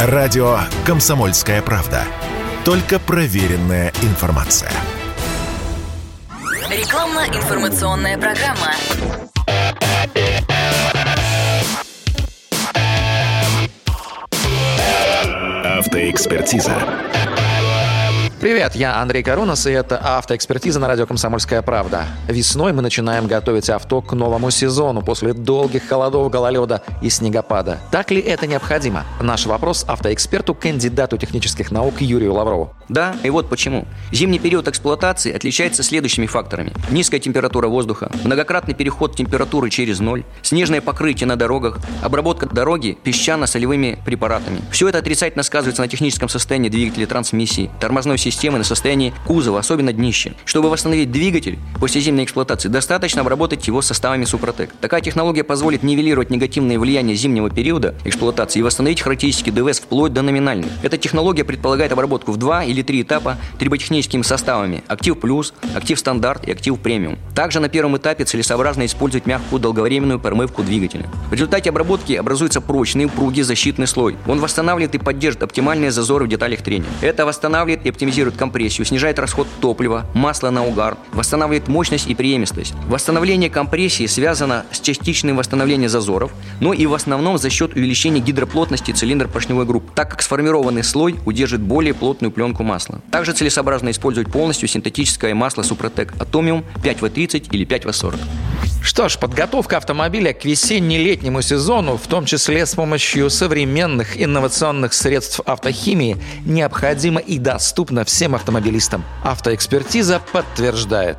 Радио «Комсомольская правда». Только проверенная информация. Рекламно-информационная программа. Автоэкспертиза. Привет, я Андрей Карунас, и это автоэкспертиза на радио «Комсомольская правда». Весной мы начинаем готовить авто к новому сезону после долгих холодов, гололеда и снегопада. Так ли это необходимо? Наш вопрос автоэксперту, кандидату технических наук Юрию Лаврову. Да, и вот почему. Зимний период эксплуатации отличается следующими факторами. Низкая температура воздуха, многократный переход температуры через ноль, снежное покрытие на дорогах, обработка дороги песчано-солевыми препаратами. Все это отрицательно сказывается на техническом состоянии двигателя трансмиссии, тормозной системы на состояние кузова, особенно днище. Чтобы восстановить двигатель после зимней эксплуатации, достаточно обработать его составами Супротек. Такая технология позволит нивелировать негативные влияния зимнего периода эксплуатации и восстановить характеристики ДВС вплоть до номинальных. Эта технология предполагает обработку в два или три этапа триботехническими составами Актив Плюс, Актив Стандарт и Актив Премиум. Также на первом этапе целесообразно использовать мягкую долговременную промывку двигателя. В результате обработки образуется прочный, упругий защитный слой. Он восстанавливает и поддержит оптимальные зазоры в деталях трения. Это восстанавливает и оптимизирует компрессию, снижает расход топлива, масла на угар, восстанавливает мощность и преемистость. Восстановление компрессии связано с частичным восстановлением зазоров, но и в основном за счет увеличения гидроплотности цилиндра поршневой группы, так как сформированный слой удержит более плотную пленку масла. Также целесообразно использовать полностью синтетическое масло Супротек Атомиум 5В30 или 5В40. Что ж, подготовка автомобиля к весенне-летнему сезону, в том числе с помощью современных инновационных средств автохимии, необходима и доступна всем автомобилистам. Автоэкспертиза подтверждает.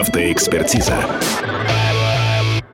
Автоэкспертиза.